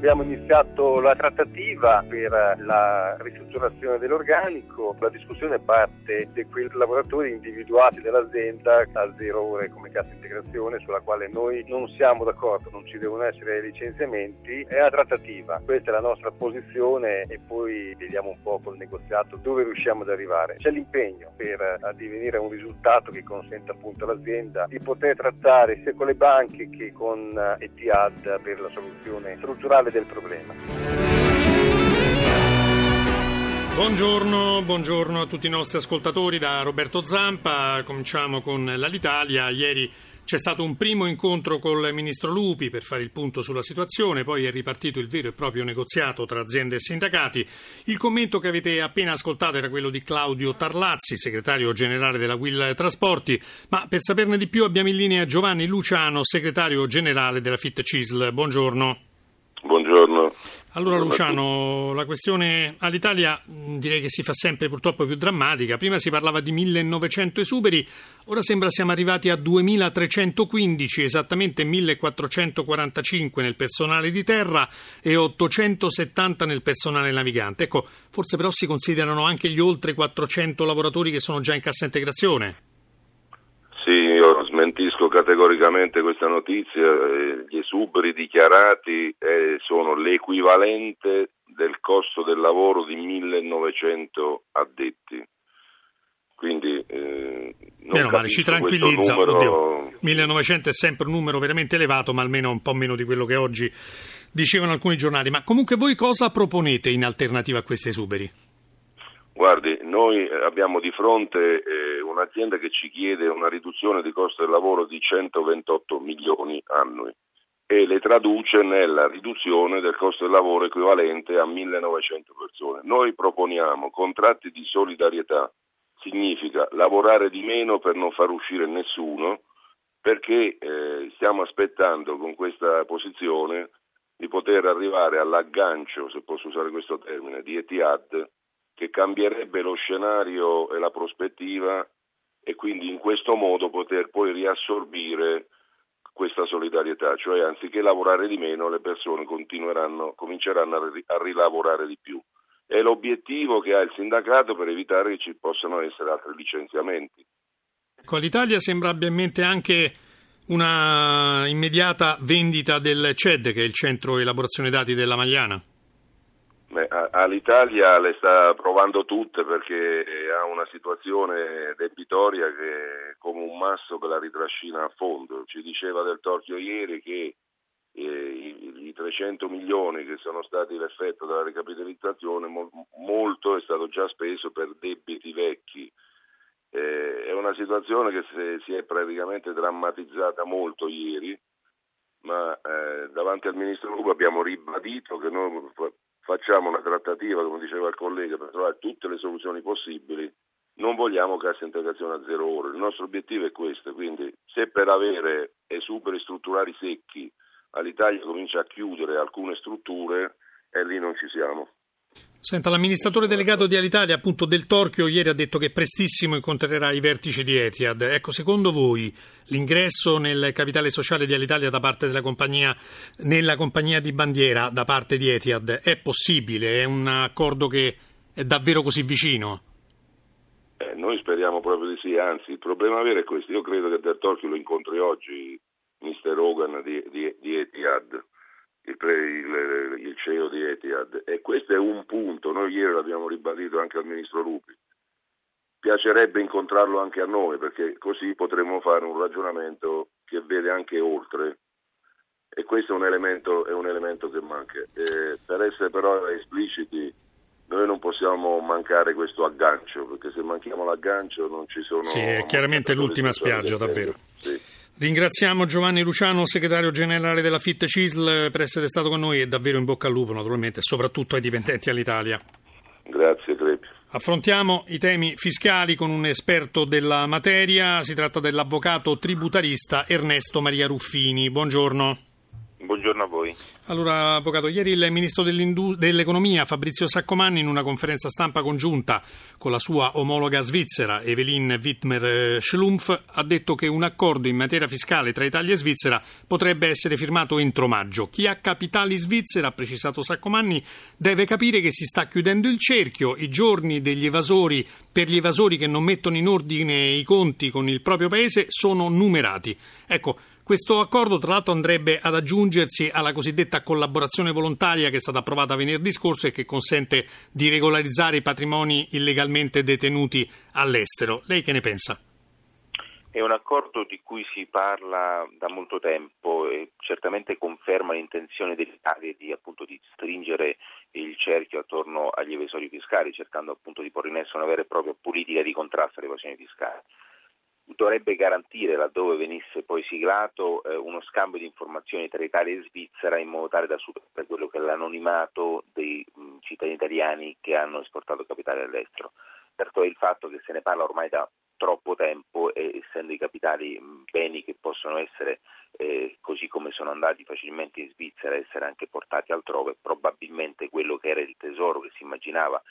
Abbiamo iniziato la trattativa per la ristrutturazione dell'organico, la discussione parte di quei lavoratori individuati dall'azienda a zero ore come cassa integrazione sulla quale noi non siamo d'accordo, non ci devono essere licenziamenti, è una trattativa, questa è la nostra posizione e poi vediamo un po' col negoziato dove riusciamo ad arrivare. C'è l'impegno per addivenire a un risultato che consenta appunto all'azienda di poter trattare sia con le banche che con Etihad per la soluzione strutturale del problema. Buongiorno, buongiorno, a tutti i nostri ascoltatori da Roberto Zampa. Cominciamo con l'Alitalia. Ieri c'è stato un primo incontro col ministro Lupi per fare il punto sulla situazione, poi è ripartito il vero e proprio negoziato tra aziende e sindacati. Il commento che avete appena ascoltato era quello di Claudio Tarlazzi, segretario generale della Will Trasporti, ma per saperne di più abbiamo in linea Giovanni Luciano, segretario generale della Fit CISL. Buongiorno. Allora Luciano, la questione all'Italia direi che si fa sempre purtroppo più drammatica. Prima si parlava di 1900 esuberi, ora sembra siamo arrivati a 2315, esattamente 1445 nel personale di terra e 870 nel personale navigante. Ecco, forse però si considerano anche gli oltre 400 lavoratori che sono già in cassa integrazione smentisco categoricamente questa notizia, eh, gli esuberi dichiarati eh, sono l'equivalente del costo del lavoro di 1900 addetti. Quindi eh, Meno male, ci tranquillizza. Numero... Oddio, 1900 è sempre un numero veramente elevato, ma almeno un po' meno di quello che oggi dicevano alcuni giornali. Ma comunque voi cosa proponete in alternativa a questi esuberi? Guardi, noi abbiamo di fronte eh, un'azienda che ci chiede una riduzione di costo del lavoro di 128 milioni annui e le traduce nella riduzione del costo del lavoro equivalente a 1900 persone. Noi proponiamo contratti di solidarietà, significa lavorare di meno per non far uscire nessuno, perché eh, stiamo aspettando con questa posizione di poter arrivare all'aggancio, se posso usare questo termine, di Etihad che cambierebbe lo scenario e la prospettiva e quindi in questo modo poter poi riassorbire questa solidarietà, cioè anziché lavorare di meno le persone cominceranno a, ri- a rilavorare di più. È l'obiettivo che ha il sindacato per evitare che ci possano essere altri licenziamenti. Ecco, l'Italia sembra abbia in mente anche una immediata vendita del CED, che è il centro elaborazione dati della Magliana. All'Italia le sta provando tutte perché ha una situazione debitoria che è come un masso che la ritrascina a fondo. Ci diceva del Torchio ieri che eh, i, i 300 milioni che sono stati l'effetto della ricapitalizzazione, mo, molto è stato già speso per debiti vecchi. Eh, è una situazione che si è praticamente drammatizzata molto ieri, ma eh, davanti al Ministro Lupo abbiamo ribadito che noi facciamo una trattativa, come diceva il collega, per trovare tutte le soluzioni possibili, non vogliamo cassa integrazione a zero ore. Il nostro obiettivo è questo, quindi se per avere esuberi strutturali secchi all'Italia comincia a chiudere alcune strutture, e lì non ci siamo. Senta, l'amministratore delegato di Alitalia, appunto del Torchio, ieri ha detto che prestissimo incontrerà i vertici di Etihad. Ecco, secondo voi l'ingresso nel capitale sociale di Alitalia da parte della compagnia, nella compagnia di bandiera da parte di Etihad è possibile? È un accordo che è davvero così vicino? Eh, noi speriamo proprio di sì, anzi il problema vero è questo. Io credo che del Torchio lo incontri oggi Mr. Hogan di, di, di Etihad il, il, il, CEO di Etihad e questo è un punto, noi ieri l'abbiamo ribadito anche al Ministro Lupi, piacerebbe incontrarlo anche a noi perché così potremmo fare un ragionamento che vede anche oltre e questo è un elemento, è un elemento che manca. Eh, per essere però espliciti, noi non possiamo mancare questo aggancio perché se manchiamo l'aggancio non ci sono... Sì, è chiaramente l'ultima spiaggia, davvero. Sì. Ringraziamo Giovanni Luciano, segretario generale della FIT CISL, per essere stato con noi e davvero in bocca al lupo, naturalmente, soprattutto ai dipendenti all'Italia. Grazie, Crepi. Affrontiamo i temi fiscali con un esperto della materia. Si tratta dell'avvocato tributarista Ernesto Maria Ruffini. Buongiorno. Buongiorno. a voi. Allora, Avvocato, ieri il Ministro dell'Economia Fabrizio Saccomanni in una conferenza stampa congiunta con la sua omologa svizzera Evelyn Wittmer-Schlumpf ha detto che un accordo in materia fiscale tra Italia e Svizzera potrebbe essere firmato entro maggio. Chi ha capitali svizzera, ha precisato Saccomanni, deve capire che si sta chiudendo il cerchio, i giorni degli evasori per gli evasori che non mettono in ordine i conti con il proprio paese sono numerati. Ecco, questo accordo tra l'altro andrebbe ad aggiungersi alla cosiddetta collaborazione volontaria che è stata approvata venerdì scorso e che consente di regolarizzare i patrimoni illegalmente detenuti all'estero. Lei che ne pensa? È un accordo di cui si parla da molto tempo e certamente conferma l'intenzione dell'Italia di, appunto, di stringere il cerchio attorno agli evasori fiscali, cercando appunto di porre in essere una vera e propria politica di contrasto all'evasione fiscale dovrebbe garantire, laddove venisse poi siglato, eh, uno scambio di informazioni tra Italia e Svizzera in modo tale da superare quello che è l'anonimato dei mh, cittadini italiani che hanno esportato capitali all'estero. È il fatto che se ne parla ormai da troppo tempo e essendo i capitali beni che possono essere eh, così come sono andati facilmente in Svizzera essere anche portati altrove, probabilmente quello che era il tesoro che si immaginava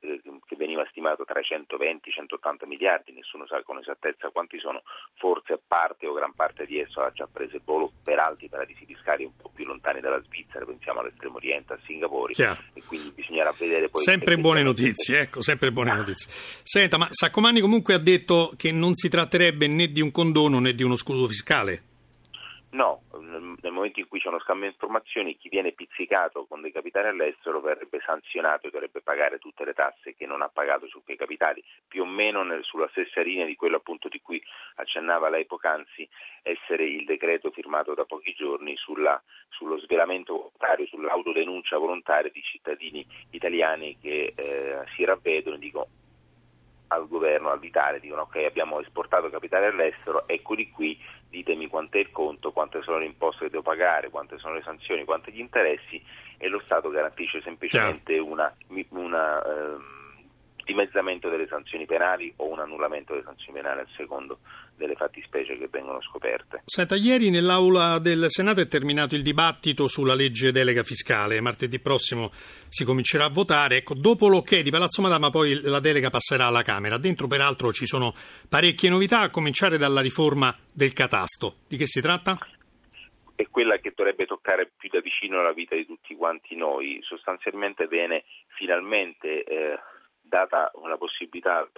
eh, che veniva stimato tra i 120 e i 180 miliardi, nessuno sa con esattezza quanti sono, forse parte o gran parte di esso ha già preso il volo per altri paradisi fiscali un po' più lontani dalla Svizzera, pensiamo all'estremo oriente, a Singapore, Chiaro. e quindi bisognerà vedere poi... Sempre buone notizie, ecco, sempre buone ah. notizie. Senta, ma Saccomanni comunque ha detto che non si tratterebbe né di un condono né di uno scudo fiscale. No, nel momento in cui c'è uno scambio di informazioni, chi viene pizzicato con dei capitali all'estero verrebbe sanzionato e dovrebbe pagare tutte le tasse che non ha pagato su quei capitali, più o meno nel, sulla stessa linea di quello appunto di cui accennava lei poc'anzi essere il decreto firmato da pochi giorni sulla, sullo svelamento volontario, sull'autodenuncia volontaria di cittadini italiani che eh, si ravvedono e dicono al governo, all'Italia, dicono ok abbiamo esportato capitale all'estero, eccoli qui, ditemi quanto è il conto, quante sono le imposte che devo pagare, quante sono le sanzioni, quanti gli interessi e lo Stato garantisce semplicemente una, una ehm, dimezzamento delle sanzioni penali o un annullamento delle sanzioni penali a secondo delle fattispecie che vengono scoperte. Senta, ieri nell'Aula del Senato è terminato il dibattito sulla legge delega fiscale. Martedì prossimo si comincerà a votare. Ecco, dopo l'ok di Palazzo Madama poi la delega passerà alla Camera. Dentro peraltro ci sono parecchie novità, a cominciare dalla riforma del catasto. Di che si tratta? è quella che dovrebbe toccare più da vicino la vita di tutti quanti noi. Sostanzialmente viene finalmente eh, data una possibilità al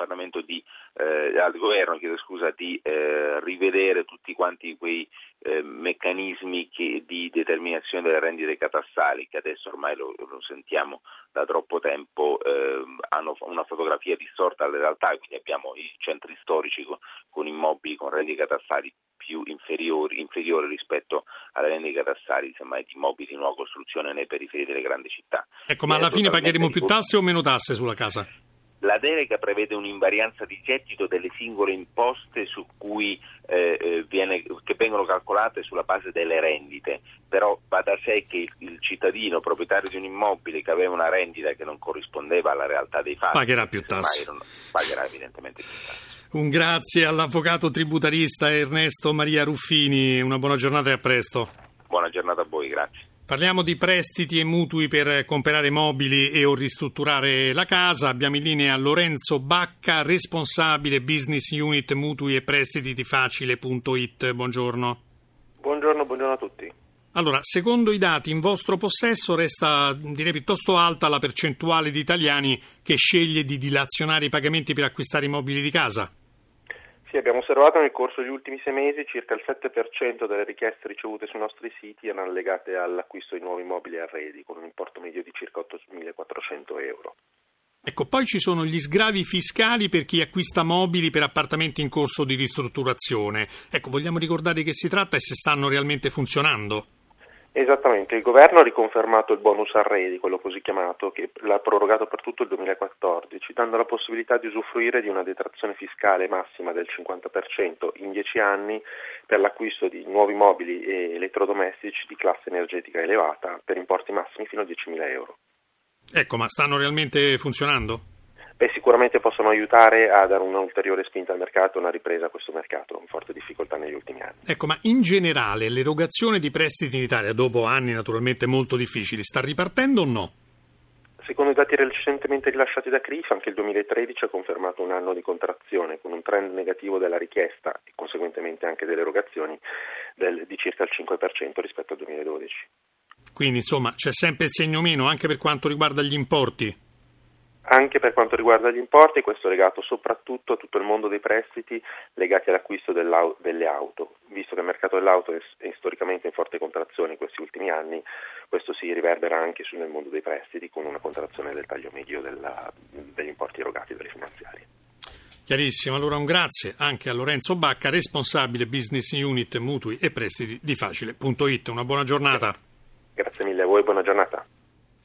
di, eh, al governo scusa, di eh, rivedere tutti quanti quei eh, meccanismi che, di determinazione delle rendite catastali che adesso ormai lo, lo sentiamo da troppo tempo ehm, hanno una fotografia distorta della realtà, quindi abbiamo i centri storici con, con immobili con rendite catastali più inferiori, inferiori, rispetto alle rendite catastali semmai di immobili di nuova costruzione nei periferi delle grandi città. Ecco, ma alla fine pagheremo più tasse o meno tasse sulla casa? La delega prevede un'invarianza di gettito delle singole imposte cui, eh, eh, viene, che vengono calcolate sulla base delle rendite, però va da sé che il, il, cittadino proprietario di un immobile che aveva una rendita che non corrispondeva alla realtà dei fatti pagherà più tasse. Pagherà evidentemente più tasse. Un grazie all'avvocato tributarista Ernesto Maria Ruffini, una buona giornata e a presto. Buona giornata a voi, grazie. Parliamo di prestiti e mutui per comprare mobili e o ristrutturare la casa. Abbiamo in linea Lorenzo Bacca, responsabile business unit mutui e prestiti di facile.it. Buongiorno. Buongiorno, buongiorno a tutti. Allora, secondo i dati in vostro possesso resta direi piuttosto alta la percentuale di italiani che sceglie di dilazionare i pagamenti per acquistare i mobili di casa. Sì, abbiamo osservato nel corso degli ultimi sei mesi circa il 7% delle richieste ricevute sui nostri siti erano legate all'acquisto di nuovi mobili arredi, con un importo medio di circa 8.400 euro. Ecco, poi ci sono gli sgravi fiscali per chi acquista mobili per appartamenti in corso di ristrutturazione. Ecco, vogliamo ricordare che si tratta e se stanno realmente funzionando? Esattamente, il governo ha riconfermato il bonus arredi, quello così chiamato, che l'ha prorogato per tutto il 2014, dando la possibilità di usufruire di una detrazione fiscale massima del 50% in 10 anni per l'acquisto di nuovi mobili e elettrodomestici di classe energetica elevata per importi massimi fino a 10.000 euro. Ecco, ma stanno realmente funzionando? Beh, sicuramente possono aiutare a dare un'ulteriore spinta al mercato, una ripresa a questo mercato in forte difficoltà negli ultimi anni. Ecco, ma in generale l'erogazione di prestiti in Italia, dopo anni naturalmente molto difficili, sta ripartendo o no? Secondo i dati recentemente rilasciati da CRIF, anche il 2013 ha confermato un anno di contrazione con un trend negativo della richiesta e conseguentemente anche delle erogazioni del, di circa il 5% rispetto al 2012. Quindi insomma c'è sempre il segno meno anche per quanto riguarda gli importi? Anche per quanto riguarda gli importi, questo è legato soprattutto a tutto il mondo dei prestiti legati all'acquisto delle auto. Visto che il mercato dell'auto è, è, storicamente in forte contrazione in questi ultimi anni, questo si riverbera anche nel mondo dei prestiti con una contrazione del taglio medio della, degli importi erogati dalle finanziarie. Chiarissimo, allora un grazie anche a Lorenzo Bacca, responsabile Business Unit Mutui e Prestiti di Facile.it. Una buona giornata. Grazie mille a voi, buona giornata.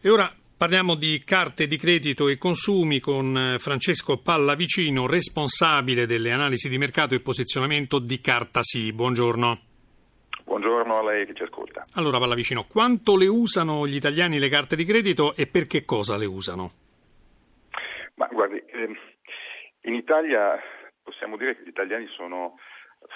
E ora Parliamo di carte di credito e consumi con eh, Francesco Pallavicino, responsabile delle analisi di mercato e posizionamento di Cartasi. Buongiorno. Buongiorno a lei che ci ascolta. Allora Pallavicino, quanto le usano gli italiani le carte di credito e per che cosa le usano? Ma guardi, ehm, in Italia possiamo dire che gli italiani sono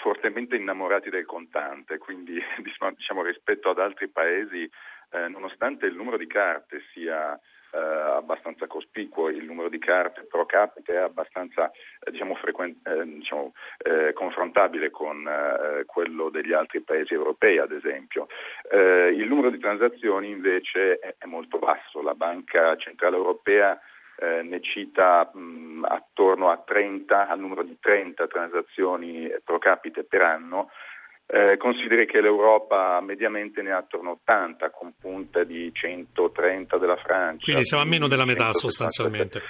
fortemente innamorati del contante, quindi diciamo rispetto ad altri paesi eh, nonostante il numero di carte sia eh, abbastanza cospicuo, il numero di carte pro capite è abbastanza eh, diciamo, frequen- eh, diciamo, eh, confrontabile con eh, quello degli altri paesi europei, ad esempio. il numero di transazioni invece è, è, molto basso. La Banca Centrale Europea ne cita mh, attorno a 30, al numero di 30 transazioni pro capite per anno, eh, consideri che l'Europa mediamente ne ha attorno a 80, con punte di 130 della Francia. Quindi siamo a meno della metà sostanzialmente.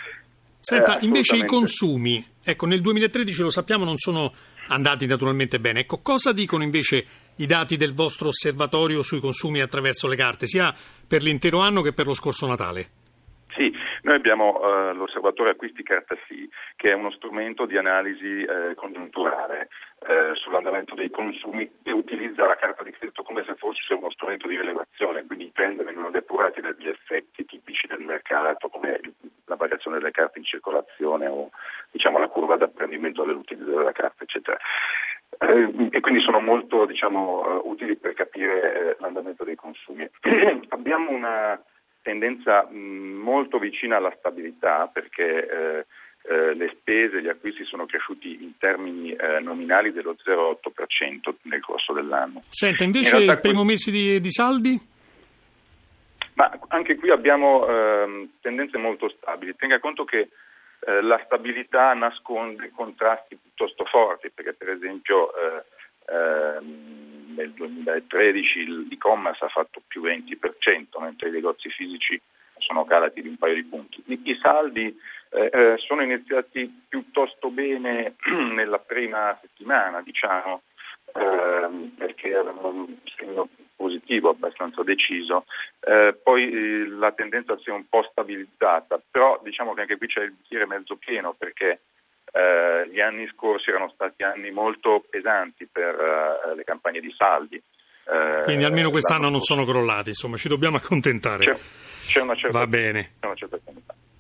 Senta, eh, invece i consumi, ecco, nel 2013 lo sappiamo non sono andati naturalmente bene. Ecco, cosa dicono invece i dati del vostro osservatorio sui consumi attraverso le carte, sia per l'intero anno che per lo scorso Natale? Noi abbiamo uh, l'osservatorio acquisti carta sì, che è uno strumento di analisi eh, congiunturale eh, sull'andamento dei consumi e utilizza la carta di credito come se fosse uno strumento di rilevazione, quindi i trend vengono depurati dagli effetti tipici del mercato come la variazione delle carte in circolazione o diciamo, la curva d'apprendimento dell'utilizzo della carta, eccetera. Eh, e quindi sono molto diciamo, uh, utili per capire eh, l'andamento dei consumi. abbiamo una tendenza mh, molto vicina alla stabilità perché eh, eh, le spese, gli acquisti sono cresciuti in termini eh, nominali dello 0,8% nel corso dell'anno. Senta, invece il primo mese di, di, saldi? Ma anche qui abbiamo ehm, tendenze molto stabili. Tenga conto che eh, la stabilità nasconde contrasti piuttosto forti, perché per esempio eh, ehm, nel 2013 l'e-commerce ha fatto più 20%, mentre i negozi fisici sono calati di un paio di punti. I, saldi eh, eh sono iniziati piuttosto bene nella prima settimana, diciamo, eh, perché erano un segno positivo abbastanza deciso, eh, poi eh, la tendenza si è un po' stabilizzata, però diciamo che anche qui c'è il bicchiere mezzo pieno perché eh, gli anni scorsi erano stati anni molto pesanti per eh, le campagne di saldi. Eh, Quindi almeno quest'anno non sono crollati, insomma, ci dobbiamo accontentare. C'è, c'è una certa, Va bene. Una certa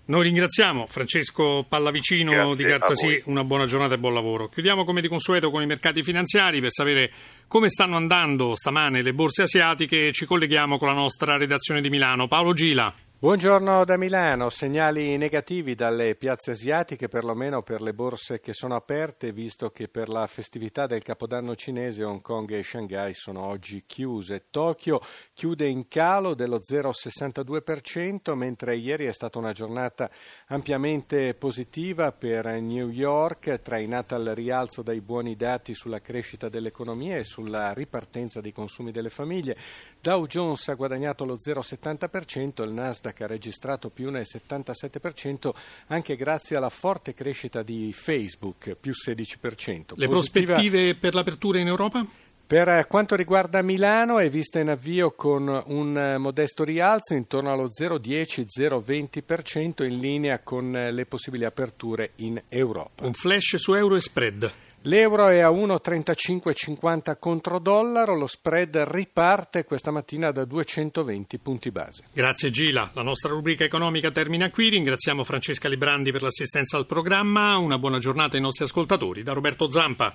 noi ringraziamo Francesco Pallavicino Grazie di Cartasì, una buona giornata e buon lavoro. Chiudiamo come di consueto con i mercati finanziari per sapere come stanno andando stamane le borse asiatiche. Ci colleghiamo con la nostra redazione di Milano. Paolo Gila. Buongiorno da Milano, segnali negativi dalle piazze asiatiche, perlomeno per le borse che sono aperte, visto che per la festività del Capodanno cinese Hong Kong e Shanghai sono oggi chiuse. Tokyo chiude in calo dello 0,62%, mentre ieri è stata una giornata ampiamente positiva per New York, trainata al rialzo dai buoni dati sulla crescita dell'economia e sulla ripartenza dei consumi delle famiglie. Dow Jones ha guadagnato lo 0,70%, il Nasdaq ha registrato più del 77% anche grazie alla forte crescita di Facebook, più 16%. Le Positiva... prospettive per l'apertura in Europa? Per quanto riguarda Milano è vista in avvio con un modesto rialzo intorno allo 0,10-0,20% in linea con le possibili aperture in Europa. Un flash su euro e spread. L'euro è a 1,3550 contro dollaro, lo spread riparte questa mattina da 220 punti base. Grazie Gila, la nostra rubrica economica termina qui, ringraziamo Francesca Librandi per l'assistenza al programma, una buona giornata ai nostri ascoltatori da Roberto Zampa.